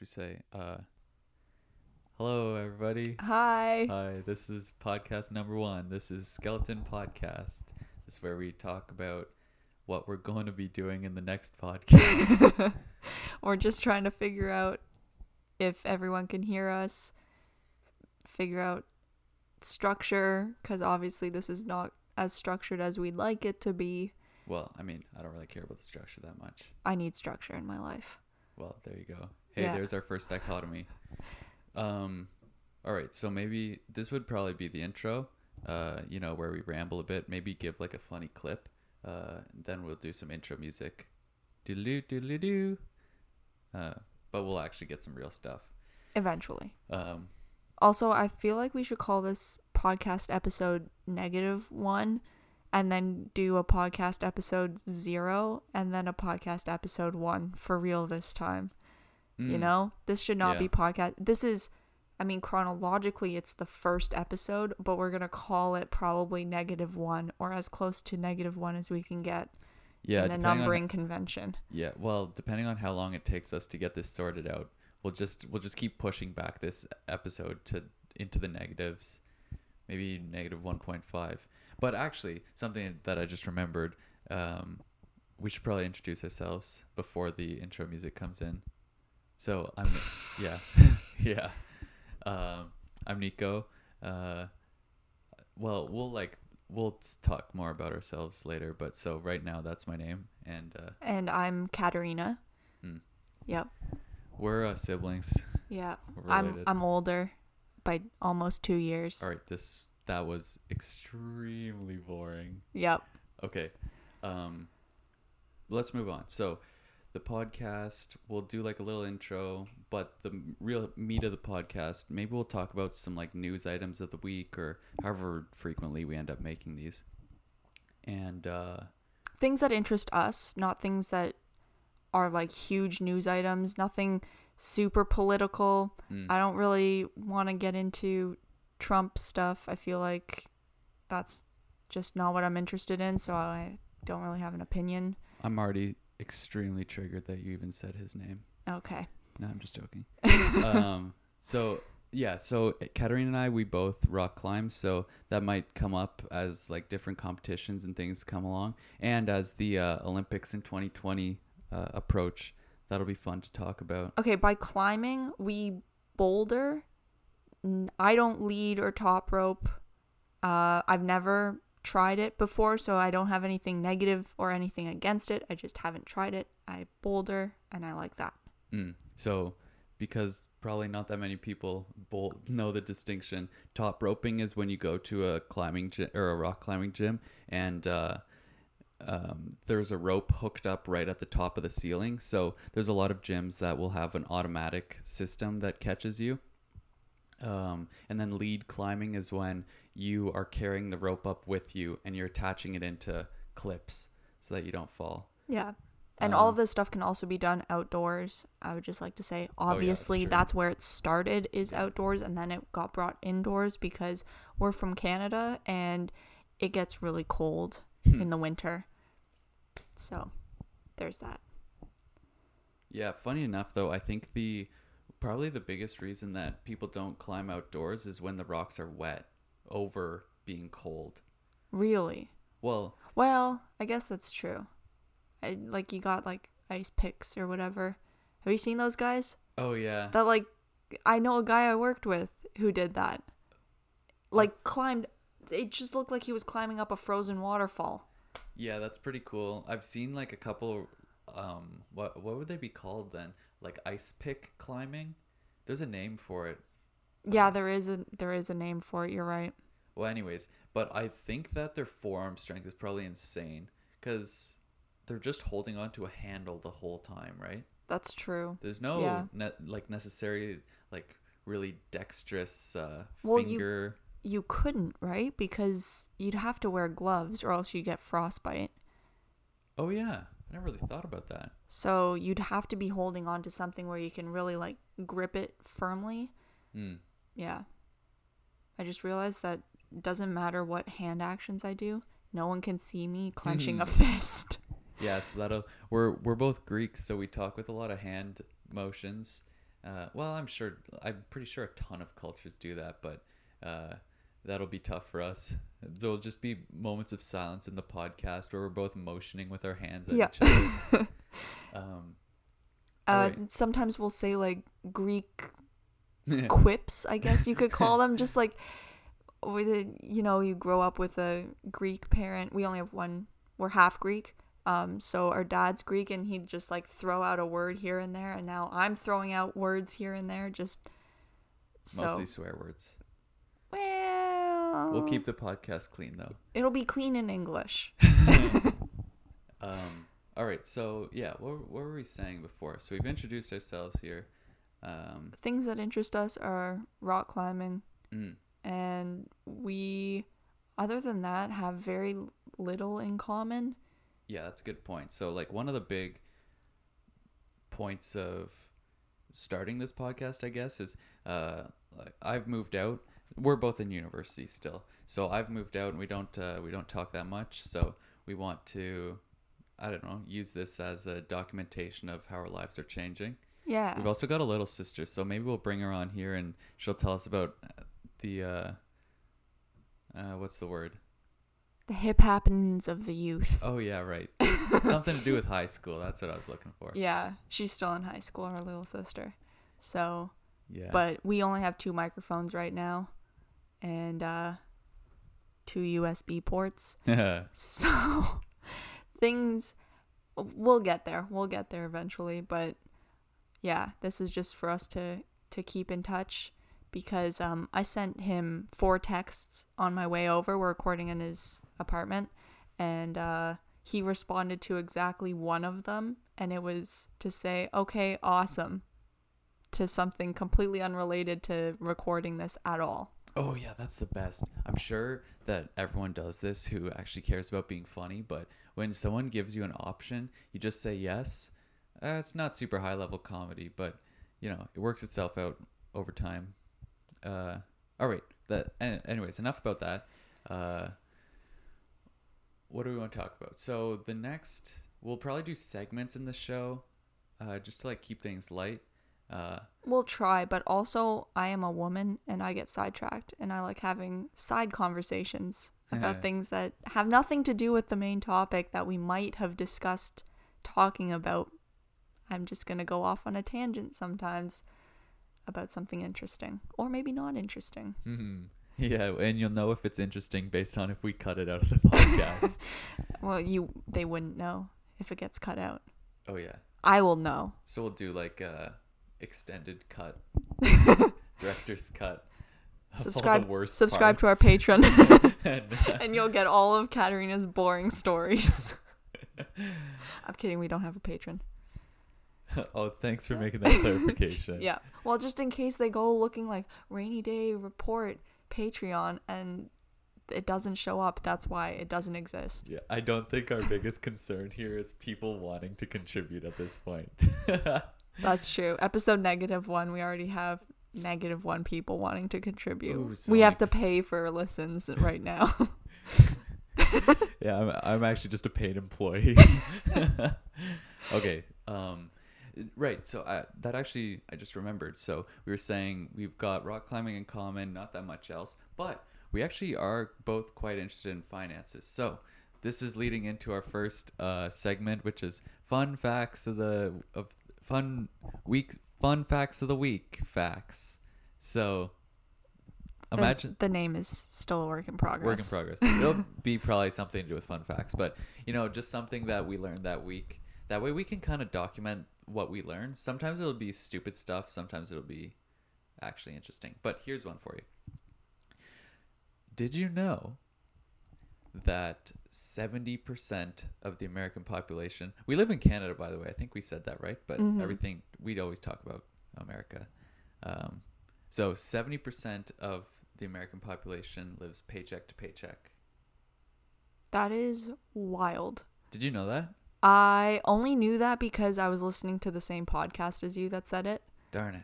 should we say? Uh, hello, everybody. Hi. Hi, this is podcast number one. This is Skeleton Podcast. This is where we talk about what we're going to be doing in the next podcast. We're just trying to figure out if everyone can hear us, figure out structure, because obviously this is not as structured as we'd like it to be. well, I mean, I don't really care about the structure that much. I need structure in my life. Well, there you go. Hey, Yeah. there's our first dichotomy. Um, all right, so maybe this would probably be the intro. Uh, you know, where we ramble a bit. Maybe give like a funny clip. Uh, then we'll do some intro music. Doodle doodle doo. Uh, but we'll actually get some real stuff. Eventually. Um, Also, I feel like we should call this podcast episode negative one and then do a podcast episode zero and then a podcast episode one for real this time. You mm, know, this should not Yeah. be podcast. This is, I mean, chronologically, it's the first episode, but we're going to call it probably negative one or as close to negative one as we can get yeah, in a depending on- numbering convention. Yeah, well, depending on how long it takes us to get this sorted out, we'll just we'll just keep pushing back this episode to into the negatives, maybe negative one point five. But actually, something that I just remembered, um, we should probably introduce ourselves before the intro music comes in. So I'm yeah yeah, um, I'm Nico. Uh, well, we'll like we'll talk more about ourselves later. But so right now, that's my name, and uh, And I'm Katerina. Hmm. Yep. We're uh, siblings. Yeah. We're I'm. I'm older by almost 2 years. All right, this that was extremely boring. Yep. Okay, um, let's move on. So, the podcast we'll do like a little intro, but the real meat of the podcast, maybe we'll talk about some like news items of the week or however frequently we end up making these. And uh, Things that interest us, not things that are like huge news items, nothing super political. mm, I don't really want to get into Trump stuff. I feel like that's just not what I'm interested in, so I don't really have an opinion. I'm already extremely triggered that you even said his name. Okay. No, I'm just joking. um, so yeah, so Katarina and I, we both rock climb, so that might come up as like different competitions and things come along, and as the uh, Olympics in 2020 uh, approach, that'll be fun to talk about. Okay, by climbing, we boulder. I don't lead or top rope. Uh, I've never tried it before, so I don't have anything negative or anything against it. I just haven't tried it. I boulder, and I like that. Mm. So, because probably not that many people know the distinction, top roping is when you go to a climbing gy- or a rock climbing gym and uh, um, there's a rope hooked up right at the top of the ceiling. So there's a lot of gyms that will have an automatic system that catches you. Um, and then lead climbing is when you are carrying the rope up with you and you're attaching it into clips so that you don't fall. Yeah. And all Um, of this stuff can also be done outdoors. I would just like to say, Oh, that's obviously, that's where it started is outdoors, and then it got brought indoors because we're from Canada and it gets really cold Hmm. in the winter. So, there's that. Yeah, funny enough though, I think the probably the biggest reason that people don't climb outdoors is when the rocks are wet over being cold. Really? Well, Well, I guess that's true. I, like you got like ice picks or whatever. Have you seen those guys? oh yeah. That like I know a guy I worked with who did that. Like climbed it just looked like he was climbing up a frozen waterfall. Yeah, that's pretty cool. I've seen like a couple um what what would they be called then? Like ice pick climbing? There's a name for it. Yeah, there is a there is a name for it, you're right. Well, anyways, but I think that their forearm strength is probably insane cuz they're just holding onto a handle the whole time, right? That's true. There's no Yeah. ne- like necessary like really dexterous uh, Well, you- finger. You couldn't, right? Because you'd have to wear gloves or else you'd get frostbite. Oh yeah, I never really thought about that. So you'd have to be holding on to something where you can really like grip it firmly. Hmm. Yeah. I just realized that it doesn't matter what hand actions I do, no one can see me clenching a fist. Yeah, so that'll we're we're both Greeks, so we talk with a lot of hand motions. Uh, well, I'm sure. I'm pretty sure a ton of cultures do that, but uh, that'll be tough for us. There'll just be moments of silence in the podcast where we're both motioning with our hands at Yeah. each other. um, Uh, Alright. Sometimes we'll say like Greek quips, I guess you could call them. Just like, with a, you know, you grow up with a Greek parent. We only have one. We're half Greek. Um, so our dad's Greek, and he'd just like throw out a word here and there, and now I'm throwing out words here and there. Just so mostly swear words. well, We'll keep the podcast clean though. It'll be clean in English. Um, all right, so yeah, what, what were we saying before? So we've introduced ourselves here. Um, Things that interest us are rock climbing, mm, and we, other than that, have very little in common. yeah, that's a good point. So like one of the big points of starting this podcast, I guess, is uh, I've moved out. We're both in university still, so I've moved out, and we don't uh, we don't talk that much. So we want to, I don't know, use this as a documentation of how our lives are changing. Yeah. We've also got a little sister, so maybe we'll bring her on here and she'll tell us about uh, the uh, uh what's the word? the hip happenings of the youth. Oh yeah, right. Something to do with high school. That's what I was looking for. Yeah, she's still in high school, her little sister. So, Yeah. but we only have two microphones right now and uh two USB ports. Yeah. So, things we'll get there. We'll get there eventually, but yeah, this is just for us to to keep in touch because um I sent him four texts on my way over. We're recording in his apartment and uh he responded to exactly one of them and it was to say, "Okay, awesome." to something completely unrelated to recording this at all. oh yeah, that's the best. I'm sure that everyone does this who actually cares about being funny, but when someone gives you an option, you just say yes. Uh, it's not super high level comedy, but you know, it works itself out over time. Uh, all right. That. an- Anyways, enough about that. Uh, what do we want to talk about? So the next, we'll probably do segments in the show, uh, just to like keep things light. Uh, We'll try, but also I am a woman and I get sidetracked and I like having side conversations about things that have nothing to do with the main topic that we might have discussed talking about. I'm just going to go off on a tangent sometimes about something interesting or maybe not interesting. mhm. yeah, and you'll know if it's interesting based on if we cut it out of the podcast. Well, you they wouldn't know if it gets cut out. oh yeah. I will know. So we'll do like uh extended cut, director's cut. of all the Subscribe subscribe to our parts. Patreon and, uh, and you'll get all of Katarina's boring stories. I'm kidding, we don't have a Patreon. oh, thanks for making that clarification. Yeah. Well, just in case they go looking like rainy day report Patreon and it doesn't show up, that's why it doesn't exist. Yeah, I don't think our biggest concern here is people wanting to contribute at this point. That's true. Episode negative one, we already have negative one people wanting to contribute. Ooh, so we have to pay for listens right now. yeah, I'm, I'm actually just a paid employee. okay. Um, right. So I, that actually, I just remembered. So we were saying we've got rock climbing in common, not that much else, but we actually are both quite interested in finances. So this is leading into our first uh, segment, which is fun facts of the of fun week fun facts of the week facts. So The- imagine the, name is still a work in progress. Work in progress. It'll be probably something to do with fun facts, but you know, just something that we learned that week. That way we can kind of document what we learn. Sometimes it'll be stupid stuff, sometimes it'll be actually interesting. But here's one for you. Did you know that 70% of the American population, we live in Canada, by the way. I think we said that, right? But Mhm. everything, we'd always talk about America. Um, so 70% of the American population lives paycheck to paycheck. That is wild. Did you know that? I only knew that because I was listening to the same podcast as you that said it. Darn it.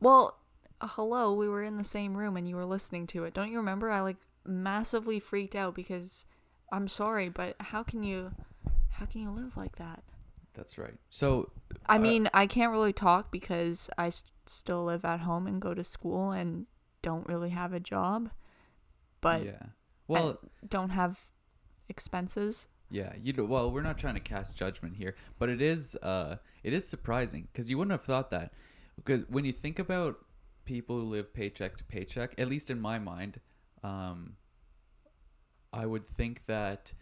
Well, uh, hello, we were in the same room and you were listening to it. Don't you remember? I like massively freaked out because I'm sorry, but how can you how can you live like that? That's right. So I Uh, mean, I can't really talk because I s- still live at home and go to school and don't really have a job, but yeah. Well, don't have expenses. Yeah, you know, well, we're not trying to cast judgment here, but it is uh it is surprising because you wouldn't have thought that because when you think about people who live paycheck to paycheck, at least in my mind, um I would think that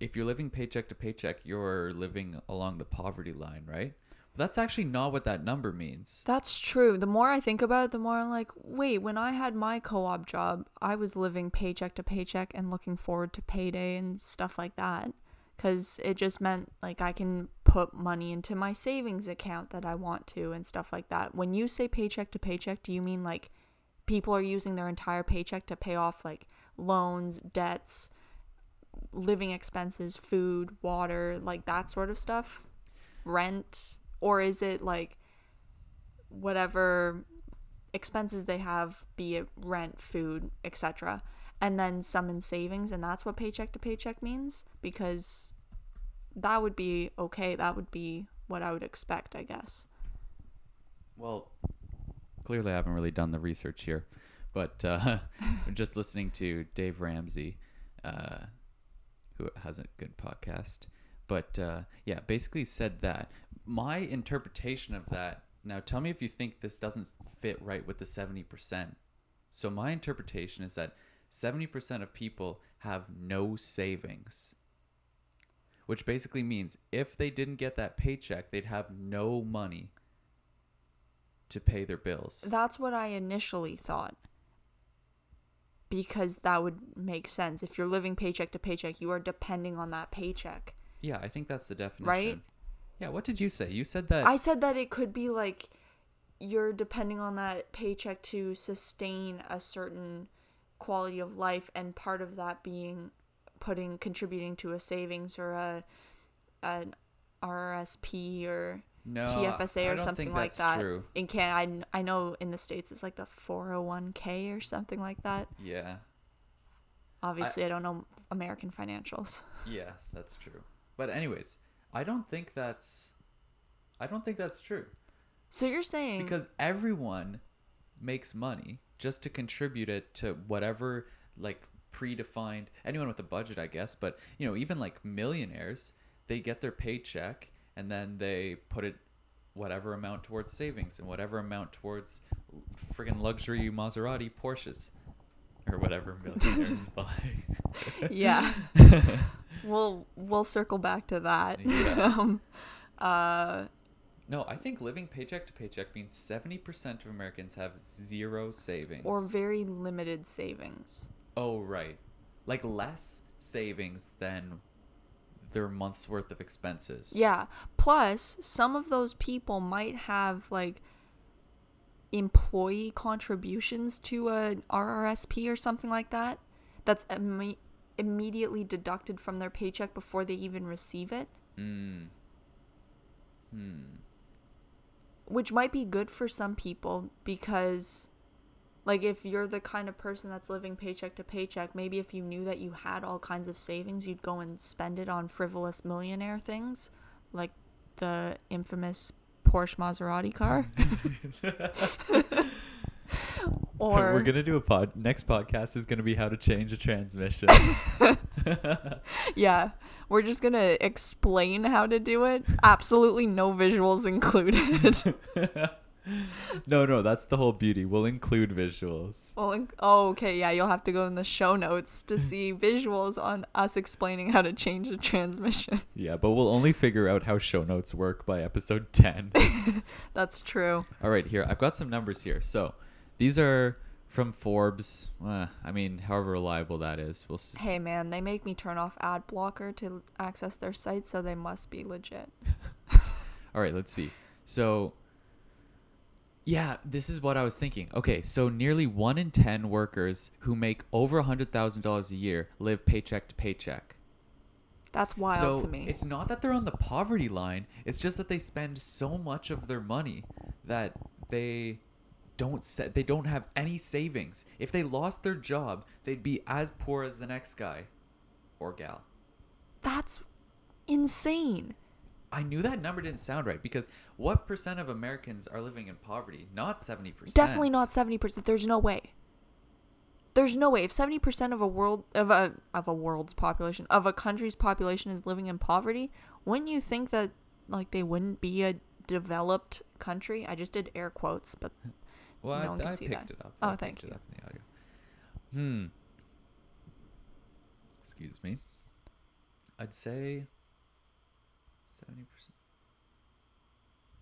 if you're living paycheck to paycheck, you're living along the poverty line, right? That's actually not what that number means. That's true. The more I think about it, the more I'm like, wait, when I had my co op job, I was living paycheck to paycheck and looking forward to payday and stuff like that. Because it just meant like I can put money into my savings account that I want to and stuff like that. When you say paycheck to paycheck, do you mean like people are using their entire paycheck to pay off like loans, debts, living expenses, food, water, like that sort of stuff? Rent? Or is it like whatever expenses they have, be it rent, food, etc., and then some in savings, and that's what paycheck to paycheck means? Because that would be okay. That would be what I would expect, I guess. Well, clearly I haven't really done the research here, but uh, just listening to Dave Ramsey, uh, who has a good podcast, but uh, yeah, basically said that my interpretation of that. Now, tell me if you think this doesn't fit right with the seventy percent. So my interpretation is that seventy percent of people have no savings. Which basically means if they didn't get that paycheck, they'd have no money to pay their bills. That's what I initially thought. Because that would make sense. If you're living paycheck to paycheck, you are depending on that paycheck. Yeah, I think that's the definition. Right? Yeah, what did you say? You said that I said that it could be like you're depending on that paycheck to sustain a certain quality of life and part of that being putting contributing to a savings or a an RRSP or no, TFSA or something like that's that. True. In Can I I know in the states it's like the 401k or something like that. Yeah. Obviously, I, don't know American financials. Yeah, that's true. But anyways, I don't think that's I don't think that's true So you're saying because everyone makes money just to contribute it to whatever like predefined anyone with a budget, I guess, but you know, even like millionaires, they get their paycheck and then they put it whatever amount towards savings and whatever amount towards friggin' luxury Maserati Porsches or whatever millionaires buy. yeah. we'll we'll circle back to that. Yeah. um, uh, No, I think living paycheck to paycheck means 70% of Americans have zero savings. or very limited savings. oh, right. Like less savings than their month's worth of expenses. Yeah. Plus, some of those people might have like employee contributions to a RRSP or something like that. That's immediately deducted from their paycheck before they even receive it, Mm. Hmm. which might be good for some people because like if you're the kind of person that's living paycheck to paycheck, maybe if you knew that you had all kinds of savings, you'd go and spend it on frivolous millionaire things like the infamous Porsche Maserati car. or We're going to do a pod. Next podcast is going to be how to change a transmission. yeah, we're just going to explain how to do it. Absolutely no visuals included. no, no, that's the whole beauty. We'll include visuals. well, oh, okay, yeah, you'll have to go in the show notes to see visuals on us explaining how to change a transmission. Yeah, but we'll only figure out how show notes work by episode 10. That's true. All right, here. I've got some numbers here. So, these are from Forbes. Uh, I mean, however reliable that is. We'll see. Hey man, they make me turn off ad blocker to access their site, so they must be legit. All right, let's see. So, yeah, this is what I was thinking. Okay, so nearly 1 in 10 workers who make over a $100,000 a year live paycheck to paycheck. That's wild so to me. it's not that they're on the poverty line. It's just that they spend so much of their money that they don't sa- they don't have any savings. If they lost their job, they'd be as poor as the next guy or gal. That's insane. I knew that number didn't sound right because what percent of Americans are living in poverty? Not 70%. Definitely not 70%. There's no way. There's no way if 70% of a world of a of a world's population, of a country's population is living in poverty, wouldn't you think that like they wouldn't be a developed country? I just did air quotes, but Well, No one I, can I see picked that. it up. Oh, I thank picked you. it up in the audio. Hmm. Excuse me. I'd say 70%.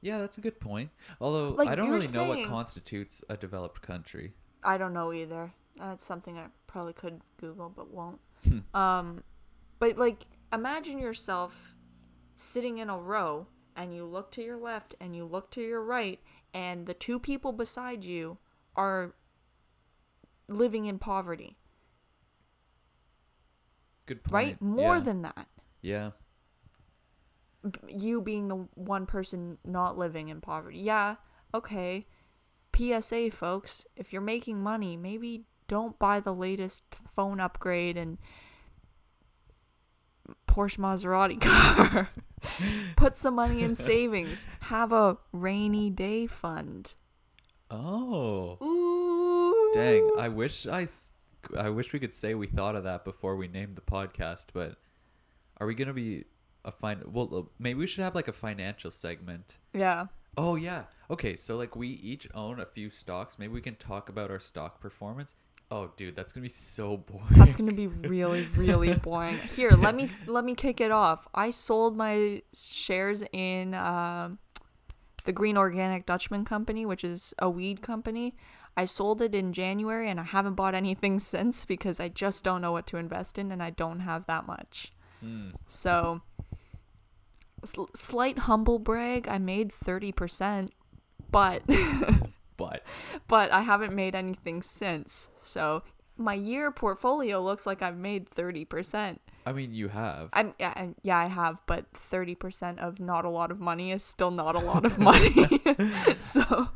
Yeah, that's a good point. Although Like, I don't really know what constitutes a developed country. I don't know either. That's something I probably could Google but won't. Hmm. um, but like, imagine yourself sitting in a row and you look to your left and you look to your right, and the two people beside you are living in poverty, Good point. right? More yeah. than that. Yeah. You being the one person not living in poverty. Yeah, okay. PSA, folks, if you're making money, maybe don't buy the latest phone upgrade and Porsche Maserati car. Put some money in savings. Have a rainy day fund. Oh. Ooh. Dang, I wish I I wish we could say we thought of that before we named the podcast, but are we gonna be a fine? Well, maybe we should have like a financial segment. Yeah. Oh yeah. Okay, so like we each own a few stocks. Maybe we can talk about our stock performance. Oh, dude, that's gonna be so boring. That's gonna be really, really boring. Here, let me let me kick it off. I sold my shares in um, the Green Organic Dutchman Company, which is a weed company. I sold it in January, and I haven't bought anything since because I just don't know what to invest in, and I don't have that much. Hmm. So, sl- slight humble brag. I made thirty percent, but. But but I haven't made anything since. So my year portfolio looks like I've made 30%. I mean, you have. I'm yeah, I- yeah, I have, but 30% of not a lot of money is still not a lot of money. so,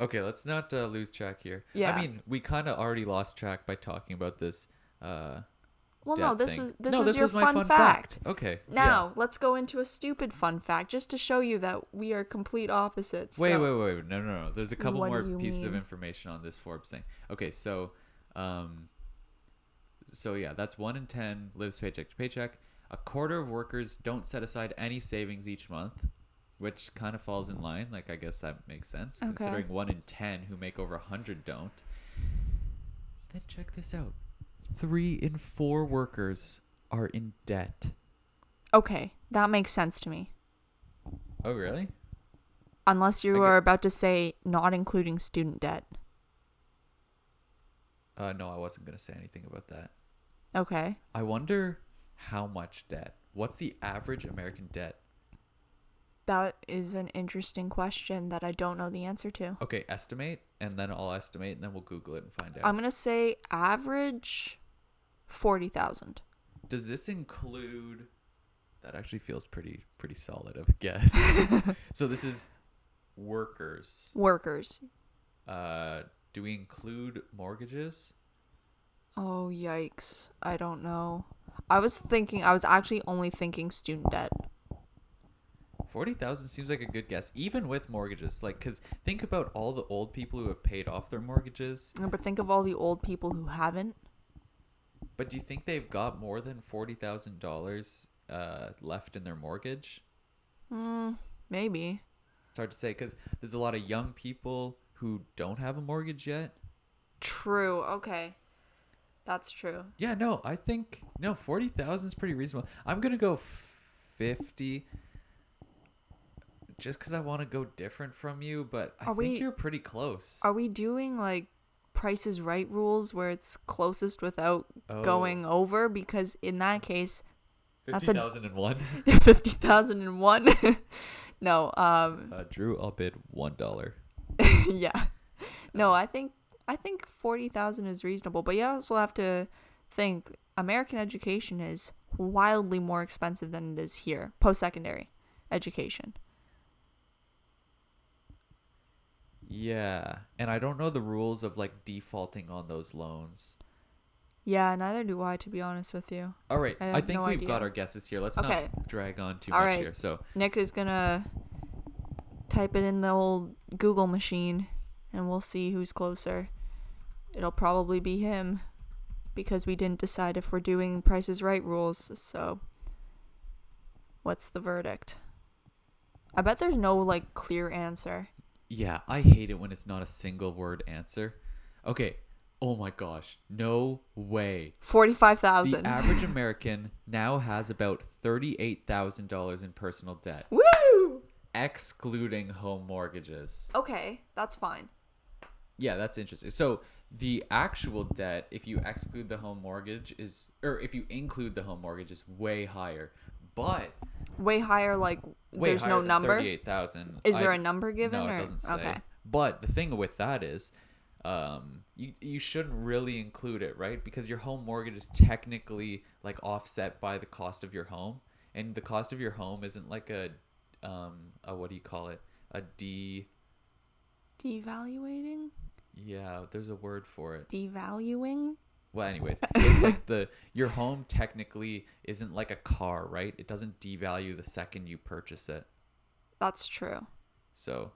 Okay, let's not uh, lose track here. Yeah. I mean, we kind of already lost track by talking about this. Uh, well no, this thing. was this no, was this your was my fun, fact. Okay. yeah. Now, let's go into a stupid fun fact just to show you that we are complete opposites. Wait, So- wait, wait, no, no, no. There's a couple What more do you pieces of information on this Forbes thing. Okay, so, um, so yeah, that's one in ten lives paycheck to paycheck. A quarter of workers don't set aside any savings each month, which kind of falls in line. Like I guess that makes sense Okay. considering one in ten who make over a hundred don't. Then check this out: three in four workers are in debt. Okay, that makes sense to me. Oh, really? Unless you are about to say not including student debt. Uh, no, I wasn't gonna say anything about that. Okay. I wonder how much debt. What's the average American debt? That is an interesting question that I don't know the answer to. Okay, estimate, and then I'll estimate, and then we'll Google it and find out. I'm gonna say average forty thousand. Does this include? That actually feels pretty pretty solid of a guess. so this is workers. Workers. Uh, do we include mortgages? Oh yikes! I don't know. I was thinking. I was actually only thinking student debt. Forty thousand seems like a good guess, even with mortgages. Like, cause think about all the old people who have paid off their mortgages. But think of all the old people who haven't. But do you think they've got more than forty thousand dollars uh, left in their mortgage? Hmm. Maybe. It's hard to say because there's a lot of young people who don't have a mortgage yet. True. Okay. That's true. Yeah, no, I think no, forty thousand is pretty reasonable. I'm gonna go fifty, just because I want to go different from you. But I Are think we- you're pretty close. Are we doing like Price is Right rules where it's closest without Oh. going over? Because in that case, that's Fifty a- thousand and one. fifty thousand and one. no. Um. Uh, Drew, I'll bid one dollar. yeah. No, I think I think forty thousand is reasonable, but you also have to think American education is wildly more expensive than it is here. Post secondary education. Yeah, and I don't know the rules of like defaulting on those loans. Yeah, neither do I, to be honest with you. All right, I I, think no we've got our guesses here. Let's Okay. not drag on too All much right. here. So Nick is gonna type it in the old Google machine, and we'll see who's closer. It'll probably be him, because we didn't decide if we're doing Price is Right rules. So, what's the verdict? I bet there's no like clear answer. Yeah, I hate it when it's not a single word answer. Okay. Oh my gosh. No way. 45,000. The average American now has about $38,000 in personal debt, Woo! excluding home mortgages. Okay, that's fine. Yeah, that's interesting. So the actual debt, if you exclude the home mortgage, is or if you include the home mortgage, is way higher. But Way higher. Like way there's higher no number. Thirty-eight thousand. Is there a number given? No, or? it doesn't say. Okay. But the thing with that is, um, you you shouldn't really include it, right? Because your home mortgage is technically like offset by the cost of your home, and the cost of your home isn't like a, um, a what do you call it? A D. Devaluating. Yeah, there's a word for it. Devaluing. Well, anyways, like the your home technically isn't like a car, right? It doesn't devalue the second you purchase it. That's true. So,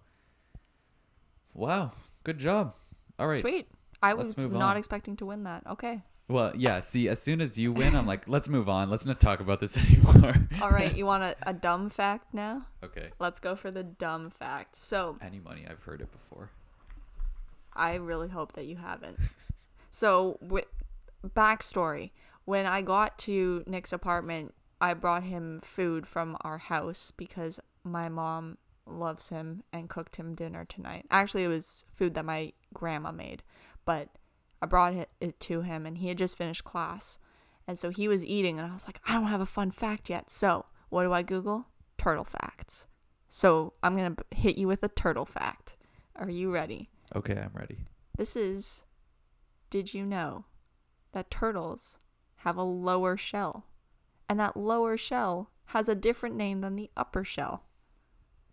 wow, good job. All right. Sweet. I was not on. expecting to win that. Okay. Well, yeah. See, as soon as you win, I'm like, let's move on. Let's not talk about this anymore. All right. You want a, a dumb fact now? okay. Let's go for the dumb fact. So Any money, I've heard it before. I really hope that you haven't. So, with backstory, when I got to Nick's apartment, I brought him food from our house because my mom loves him and cooked him dinner tonight. Actually, it was food that my grandma made, but I brought it, to him and he had just finished class. And so he was eating, and I was like, I don't have a fun fact yet. So, what do I Google? Turtle facts. So, I'm going to hit you with a turtle fact. Are you ready? Okay, I'm ready. This is Did you know that turtles have a lower shell? And that lower shell has a different name than the upper shell.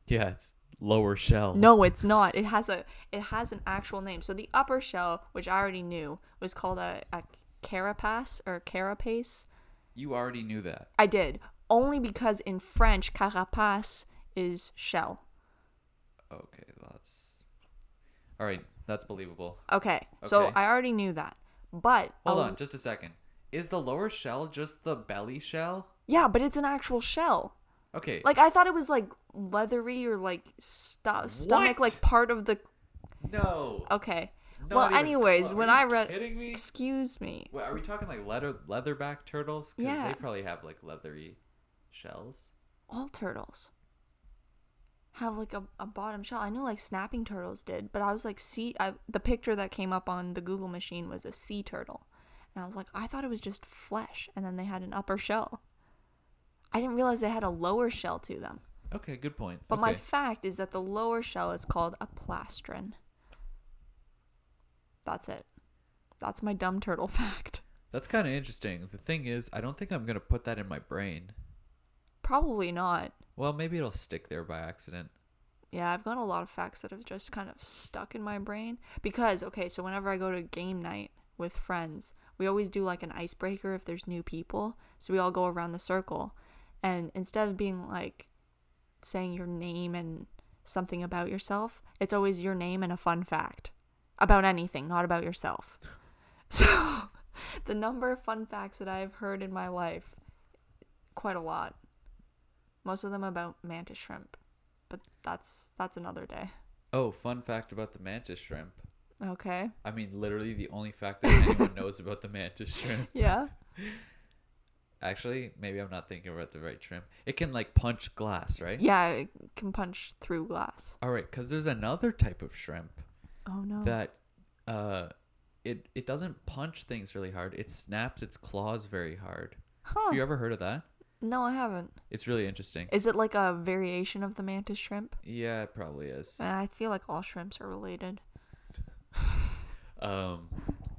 Yeah, it's lower shell. No, it's not. It has a it has an actual name. So the upper shell, which I already knew, was called a, a carapace or carapace. You already knew that. I did. Only because in French carapace is shell. Okay, that's. All right, that's believable. Okay. So I already knew that. But Hold on, just a second. Is the lower shell just the belly shell? Yeah, but it's an actual shell. Okay. Like I thought it was like leathery or like sto- stomach, like part of the. no. Okay. Not well, anyways, close. when I read, kidding me? excuse me. Wait, are we talking like leather leatherback turtles? Yeah. They probably have like leathery shells. All turtles have like a, a bottom shell. I knew like snapping turtles did, but I was like, sea. I, the picture that came up on the Google machine was a sea turtle, and I was like, I thought it was just flesh, and then they had an upper shell. I didn't realize they had a lower shell to them. Okay, good point. But my fact is that the lower shell is called a plastron. That's it. That's my dumb turtle fact. That's kind of interesting. The thing is, I don't think I'm gonna put that in my brain. Probably not. Well, maybe it'll stick there by accident. Yeah, I've got a lot of facts that have just kind of stuck in my brain. Because, okay, so whenever I go to game night with friends, we always do like an icebreaker if there's new people. So we all go around the circle. And instead of being like saying your name and something about yourself, it's always your name and a fun fact about anything, not about yourself. So the number of fun facts that I've heard in my life, quite a lot. Most of them about mantis shrimp, but that's that's another day. Oh, fun fact about the mantis shrimp. Okay. I mean, literally the only fact that anyone knows about the mantis shrimp. Yeah. Actually, maybe I'm not thinking about the right shrimp. It can like punch glass, right? Yeah, it can punch through glass. All right, because there's another type of shrimp Oh no. that uh, it it doesn't punch things really hard. It snaps its claws very hard. huh. Have you ever heard of that? No, I haven't. It's really interesting. Is it like a variation of the mantis shrimp? Yeah, it probably is. I feel like all shrimps are related. Um,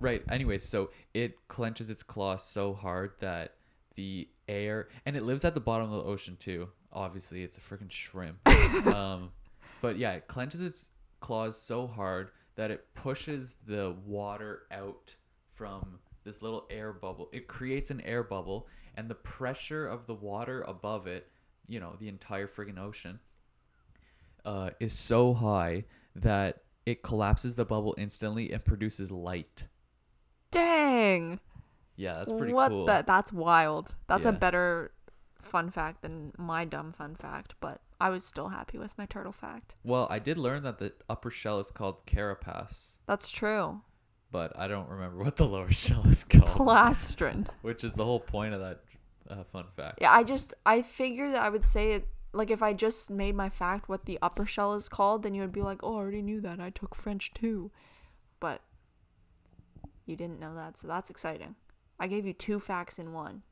right. Anyway, so it clenches its claws so hard that the air, and it lives at the bottom of the ocean too. Obviously, it's a freaking shrimp. um, but yeah, it clenches its claws so hard that it pushes the water out from this little air bubble. It creates an air bubble, and the pressure of the water above it, you know, the entire friggin' ocean, uh, is so high that it collapses the bubble instantly and produces light. Dang. Yeah, that's pretty what cool. the that's wild. That's a better fun fact than my dumb fun fact, but I was still happy with my turtle fact. Well, I did learn that the upper shell is called carapace, That's true. But I don't remember what the lower shell is called, Plastron. which is the whole point of that uh, fun fact. Yeah, I just I figured that I would say it like if I just made my fact what the upper shell is called, then you would be like, "Oh, I already knew that. I took French too." But you didn't know that, so that's exciting. I gave you two facts in one.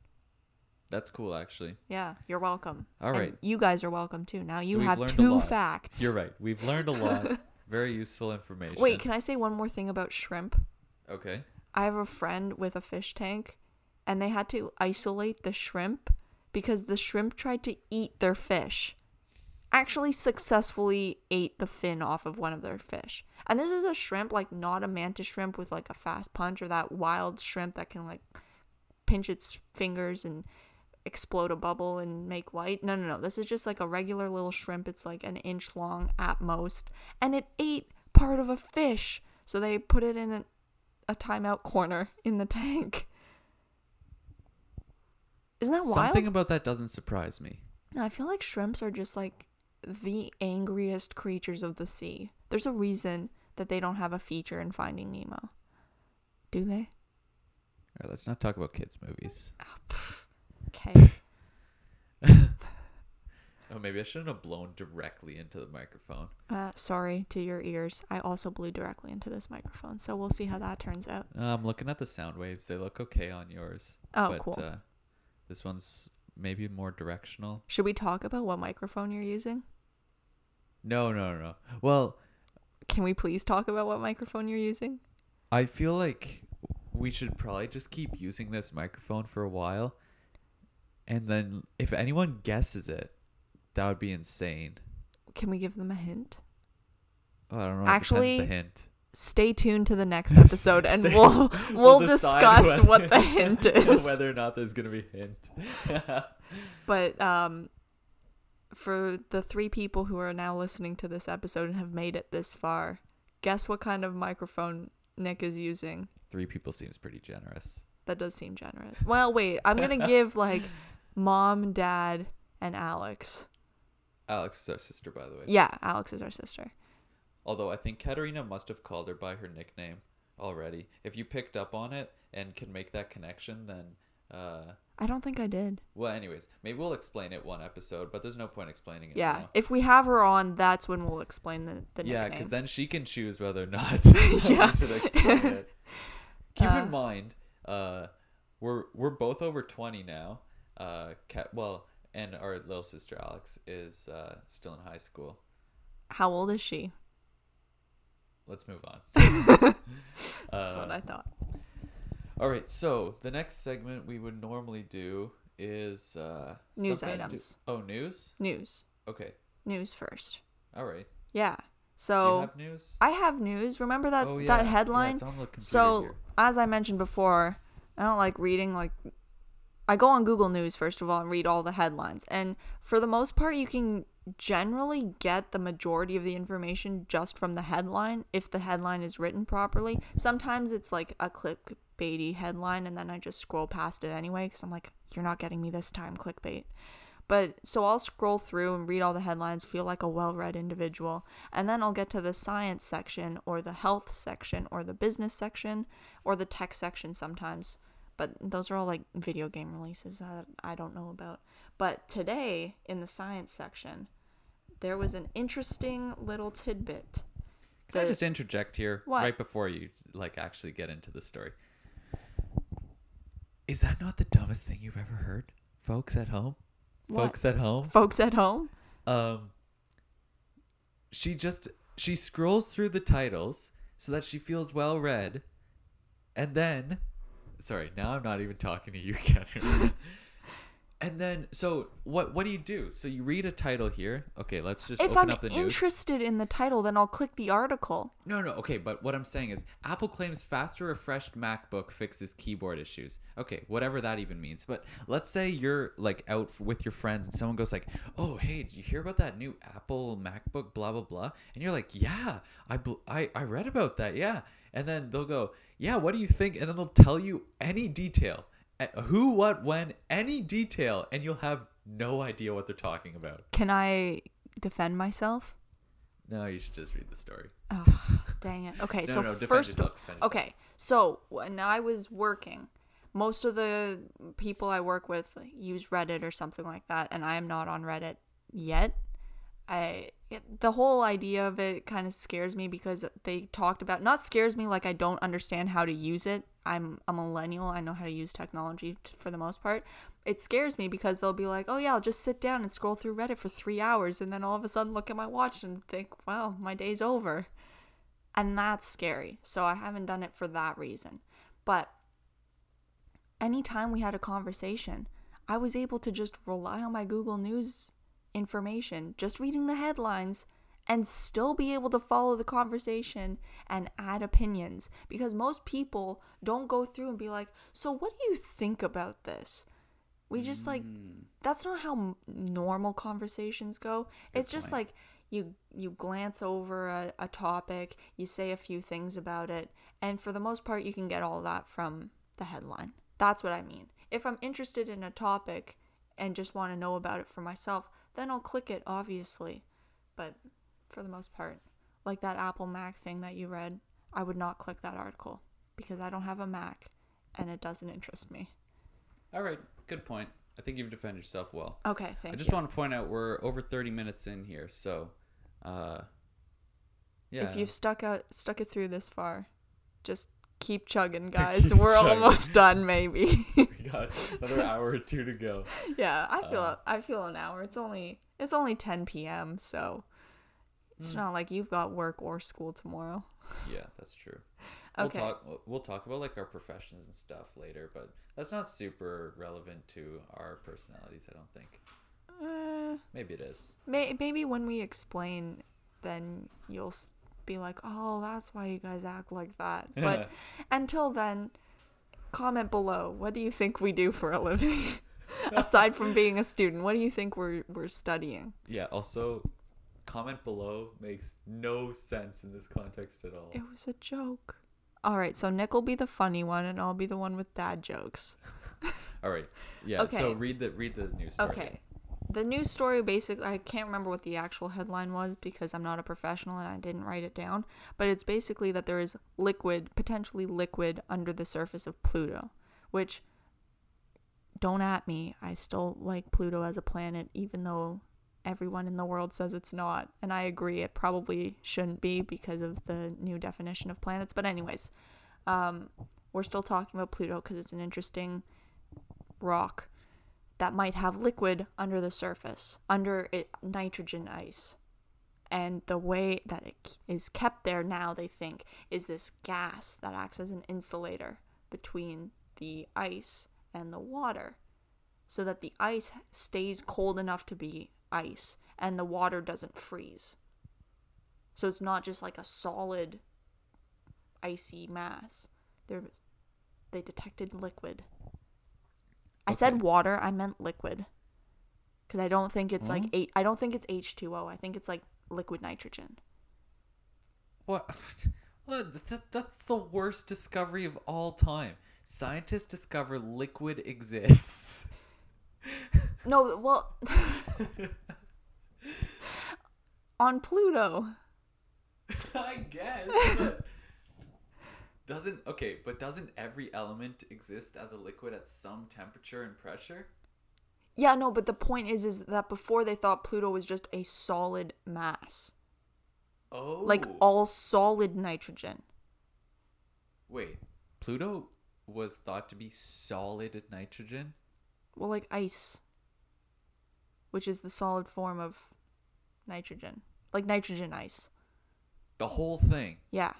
That's cool, actually. Yeah, you're welcome. All right, And you guys are welcome too. Now you learned a two facts. You're right. We've learned a lot. Very useful information. Wait, can I say one more thing about shrimp? Okay. I have a friend with a fish tank, and they had to isolate the shrimp because the shrimp tried to eat their fish. Actually, successfully ate the fin off of one of their fish. And this is a shrimp, like not a mantis shrimp with like a fast punch or that wild shrimp that can like pinch its fingers and explode a bubble and make light. No, no, no. This is just like a regular little shrimp. It's like an inch long at most. And it ate part of a fish. So they put it in a, a timeout corner in the tank. Isn't that wild? Something about that doesn't surprise me. I feel like shrimps are just like the angriest creatures of the sea. There's a reason that they don't have a feature in Finding Nemo. Do they? All right, let's not talk about kids' movies. Ah, okay. Oh, maybe I shouldn't have blown directly into the microphone. Uh, sorry to your ears. I also blew directly into this microphone, so we'll see how that turns out. Uh, I'm looking at the sound waves. They look okay on yours. Oh, but, cool. Uh, this one's maybe more directional. Should we talk about what microphone you're using? No, no, no. Well, Can we please talk about what microphone you're using? I feel like we should probably just keep using this microphone for a while. And then if anyone guesses it, that would be insane. Can we give them a hint? Oh, I don't know. Actually, the hint. Stay tuned to the next episode and we'll we'll, decide discuss whether- what the hint is. whether or not there's gonna be a hint. But um for the three people who are now listening to this episode and have made it this far, guess what kind of microphone Nick is using? Three people seems pretty generous. That does seem generous. Well, wait, I'm going to give like mom, dad, and Alex. Alex is our sister, by the way. Yeah, Alex is our sister. Although I think Katerina must have called her by her nickname already. If you picked up on it and can make that connection, then uh, I don't think I did. well, anyways, maybe we'll explain it one episode. But there's no point explaining it. Yeah, now. if we have her on, that's when we'll explain the the Yeah, because then she can choose whether or not Yeah. we should explain it. Keep Uh. in mind, uh, we're we're both over twenty now. Uh, Kat, well, and our little sister Alex is uh, still in high school. How old is she? Let's move on. That's what I thought. All right, so the next segment we would normally do is uh, News to do- items. oh, news. News. Okay. News first. All right. Yeah. do So you have news? I have news. Remember that oh yeah. that Yeah, headline? it's on the so here. as I mentioned before, I don't like reading like I go on Google News first of all and read all the headlines. And for the most part you can generally get the majority of the information just from the headline if the headline is written properly. Sometimes it's like a clickbaity headline and then I just scroll past it anyway cuz I'm like you're not getting me this time clickbait. But so I'll scroll through and read all the headlines, feel like a well read individual, and then I'll get to the science section or the health section or the business section or the tech section sometimes. But those are all like video game releases that I don't know about. But today in the science section, there was an interesting little tidbit. Can I just interject here What? right before you like actually get into the story? Is that not the dumbest thing you've ever heard, folks at home? What? Folks at home. Folks at home? Um. She just she scrolls through the titles so that she feels well read, and then, sorry, now I'm not even talking to you, Catherine. And then, so what? What do you do? So you read a title here. Okay, let's just If open I'm up the news. If I'm interested in the title, then I'll click the article. No, no, okay, but what I'm saying is Apple claims faster refreshed MacBook fixes keyboard issues. Okay, whatever that even means. But let's say you're like out with your friends and someone goes like, "Oh, hey, did you hear about that new Apple MacBook blah blah blah?" And you're like, "Yeah, I bl- I I read about that. Yeah." And then they'll go, "Yeah, what do you think?" And then they'll tell you any detail. Uh, Who, what, when, any detail, and you'll have no idea what they're talking about. Can I defend myself? No, you should just read the story. Oh, dang it. Okay, No, so no, first, yourself. okay, so when I was working, most of the people I work with use Reddit or something like that, and I am not on Reddit yet. I the whole idea of it kind of scares me because they talked about not scares me like I don't understand how to use it. I'm a millennial. I know how to use technology t- for the most part. It scares me because they'll be like, "Oh yeah, I'll just sit down and scroll through Reddit for 3 hours and then all of a sudden look at my watch and think, "Wow, my day's over." And that's scary. So I haven't done it for that reason. But anytime we had a conversation, I was able to just rely on my Google News information, just reading the headlines, and still be able to follow the conversation and add opinions. Because most people don't go through and be like, So, what do you think about this? We just like, mm. that's not how normal conversations go. it's just point. like, you you glance over a, a topic, you say a few things about it, and for the most part you can get all that from the headline. That's what I mean. If I'm interested in a topic and just want to know about it for myself, then I'll click it obviously. But for the most part, like that Apple Mac thing that you read, I would not click that article because I don't have a Mac and it doesn't interest me. All right, good point. I think you've defended yourself well. Okay, thank I just you. want to point out we're over 30 minutes in here, so uh yeah. If you've stuck out stuck it through this far, just keep chugging, guys. Keep We're chugging. almost done, maybe. we got another hour or two to go. yeah, I feel Uh. I feel an hour. It's only it's only 10 p.m. So it's Hmm. not like you've got work or school tomorrow. Yeah, that's true. We'll Okay. talk we'll- we'll talk about like our professions and stuff later, but that's not super relevant to our personalities, I don't think. Uh, Maybe it is. may, maybe when we explain, then you'll be like, "Oh, that's why you guys act like that." But until then, comment below. What do you think we do for a living? Aside from being a student, what do you think we're we're studying? Yeah, also comment below makes no sense in this context at all. It was a joke. All right, so Nick will be the funny one, and I'll be the one with dad jokes. All right. Yeah, Okay. so read the read the news story. Okay. The news story basically, I can't remember what the actual headline was because I'm not a professional and I didn't write it down. But it's basically that there is liquid, potentially liquid, under the surface of Pluto. Which, don't at me, I still like Pluto as a planet, even though everyone in the world says it's not. And I agree, it probably shouldn't be because of the new definition of planets. But, anyways, um, we're still talking about Pluto because it's an interesting rock that might have liquid under the surface, under it, nitrogen ice. And the way that it is kept there now, they think, is this gas that acts as an insulator between the ice and the water so that the ice stays cold enough to be ice and the water doesn't freeze. So it's not just like a solid icy mass. They're, they detected liquid. I said water, I meant liquid. Cuz I don't think it's like mm. eight I don't think it's H2O. I think it's like liquid nitrogen. What? Well, that, that's the worst discovery of all time. Scientists discover liquid exists. No, well on Pluto. I guess. But doesn't okay, but doesn't every element exist as a liquid at some temperature and pressure? Yeah, no, but the point is is that before they thought Pluto was just a solid mass. Oh, Like all solid nitrogen. wait, Pluto was thought to be solid nitrogen. Well, like ice, which is the solid form of nitrogen. Like nitrogen ice. The whole thing. Yeah.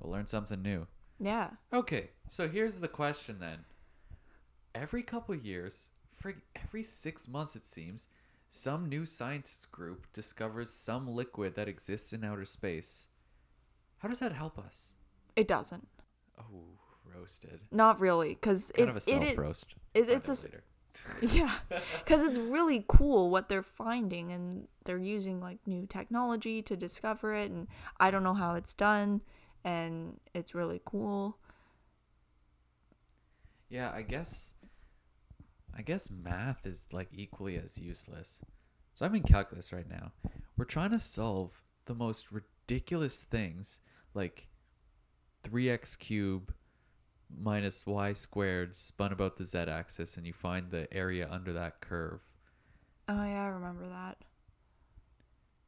We'll learn something new. Yeah. Okay, so here's the question then. every couple of years, frig, every six months it seems, some new scientist group discovers some liquid that exists in outer space. How does that help us? It doesn't. Oh, roasted. Not really, because Kind it, of a self it, roast. it- it's a s- yeah, because it's really cool what they're finding, and they're using like new technology to discover it, and I don't know how it's done, and it's really cool. Yeah, I guess I guess math is like equally as useless. So I'm in calculus right now. We're trying to solve the most ridiculous things like 3x cubed minus y squared spun about the z axis and you find the area under that curve. Oh yeah, I remember that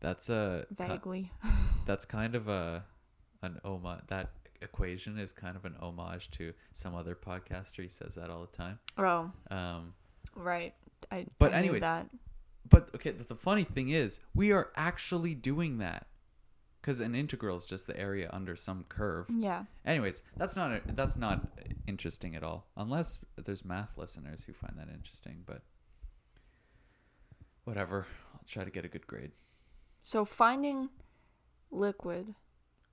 That's a vaguely. that's kind of a an homage that equation is kind of an homage to some other podcaster he says that all the time. oh, Um right. I But I anyways, that But okay, the, the funny thing is, we are actually doing that because an integral is just the area under some curve. yeah. Anyways, that's not a, that's not interesting at all, unless there's math listeners who find that interesting. But whatever, I'll try to get a good grade. So finding liquid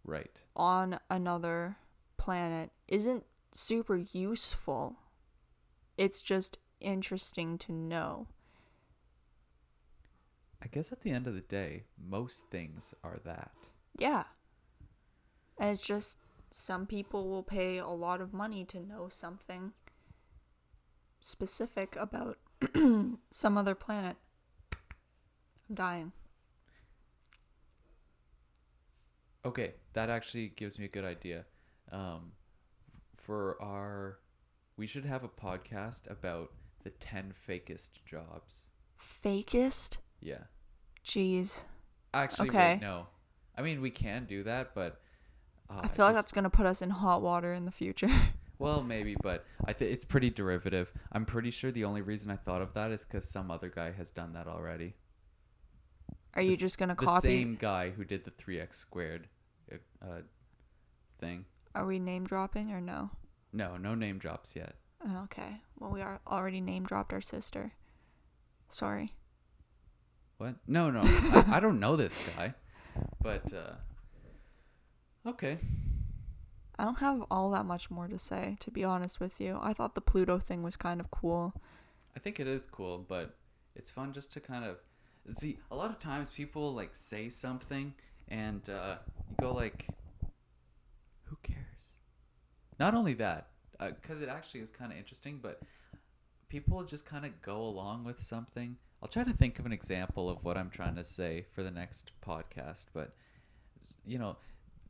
Right. on another planet isn't super useful. It's just interesting to know. I guess at the end of the day, most things are that. Yeah. And it's just some people will pay a lot of money to know something specific about some other planet. I'm dying. Okay, that actually gives me a good idea. Um, for our, we should have a podcast about the ten fakest jobs. Fakest? Yeah. Jeez. Actually, Okay. wait, no. I mean, we can do that, but uh, I feel like just- that's going to put us in hot water in the future. well, maybe, but I think it's pretty derivative. I'm pretty sure the only reason I thought of that is because some other guy has done that already. Are you s- just going to copy the same guy who did the three x squared uh, uh, thing? Are we name dropping or no? No, no name drops yet. Oh, Okay. Well, we are already name dropped our sister. Sorry. What? No, no, I, I don't know this guy, but uh, okay. I don't have all that much more to say, to be honest with you. I thought the Pluto thing was kind of cool. I think it is cool, but it's fun just to kind of see. A lot of times, people like say something, and uh, you go like, "Who cares?" Not only that, because it actually is kind of interesting, but people just kind of go along with something. I'll try to think of an example of what I'm trying to say for the next podcast, but you know,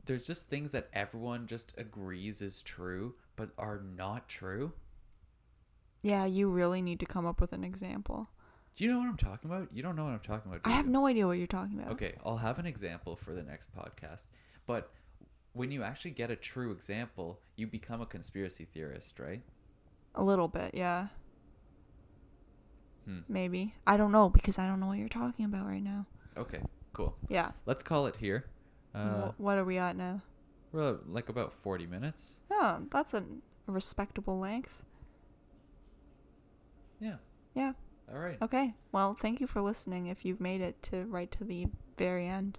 there's just things that everyone just agrees is true, but are not true. Yeah, you really need to come up with an example. Do you know what I'm talking about? You don't know what I'm talking about. I have you? no idea what you're talking about. Okay, I'll have an example for the next podcast. But when you actually get a true example, you become a conspiracy theorist, right? A little bit, yeah. Hmm. Maybe. I don't know because I don't know what you're talking about right now. Okay, cool. Yeah. Let's call it here. Uh, what are we at now? we're like about 40 minutes. Oh, that's a respectable length. Yeah. Yeah. All right. Okay. Well, thank you for listening if you've made it to right to the very end.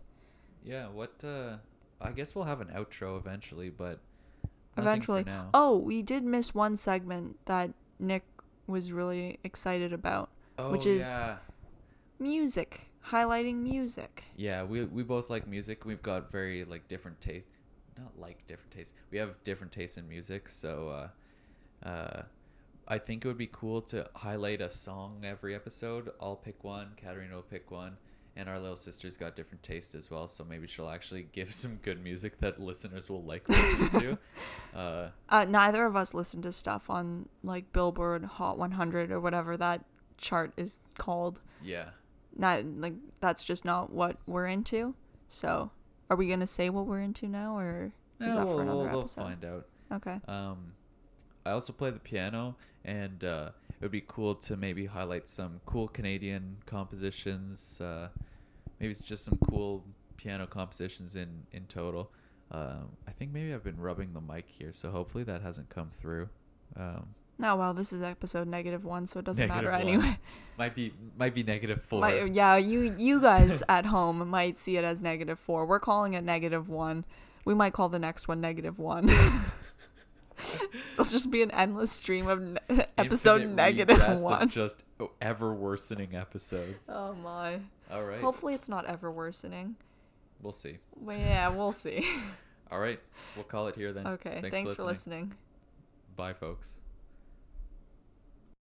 Yeah, what uh I guess we'll have an outro eventually, but Eventually. Oh, we did miss one segment that Nick was really excited about. which Oh, is- yeah. Music. Highlighting music. Yeah, we we both like music. We've got very like different tastes. Not like different tastes. We have different tastes in music, so uh, uh, I think it would be cool to highlight a song every episode. I'll pick one. Katarina will pick one, and our little sister's got different taste as well. So maybe she'll actually give some good music that listeners will like listening to. Uh, Uh, neither of us listen to stuff on like Billboard Hot 100 or whatever that chart is called. yeah. Not like that's just not what we're into. So, are we gonna say what we're into now, or is Yeah, that we'll, for another we'll, we'll episode? find out. Okay. Um, I also play the piano, and uh, it would be cool to maybe highlight some cool Canadian compositions. Uh, maybe it's just some cool piano compositions in in total. Um, I think maybe I've been rubbing the mic here, so hopefully that hasn't come through. Um, No, well, this is episode negative one, so it doesn't matter one. anyway. Might be might be negative four. My, yeah, you you guys at home might see it as negative four. We're calling it negative one. We might call the next one negative one. It'll just be an endless stream of ne- episode Infinite negative one. Just ever worsening episodes. Oh my. All right. Hopefully it's not ever worsening. We'll see. Well, yeah, we'll see. All right. We'll call it here then. Okay, thanks, for listening. Bye, folks.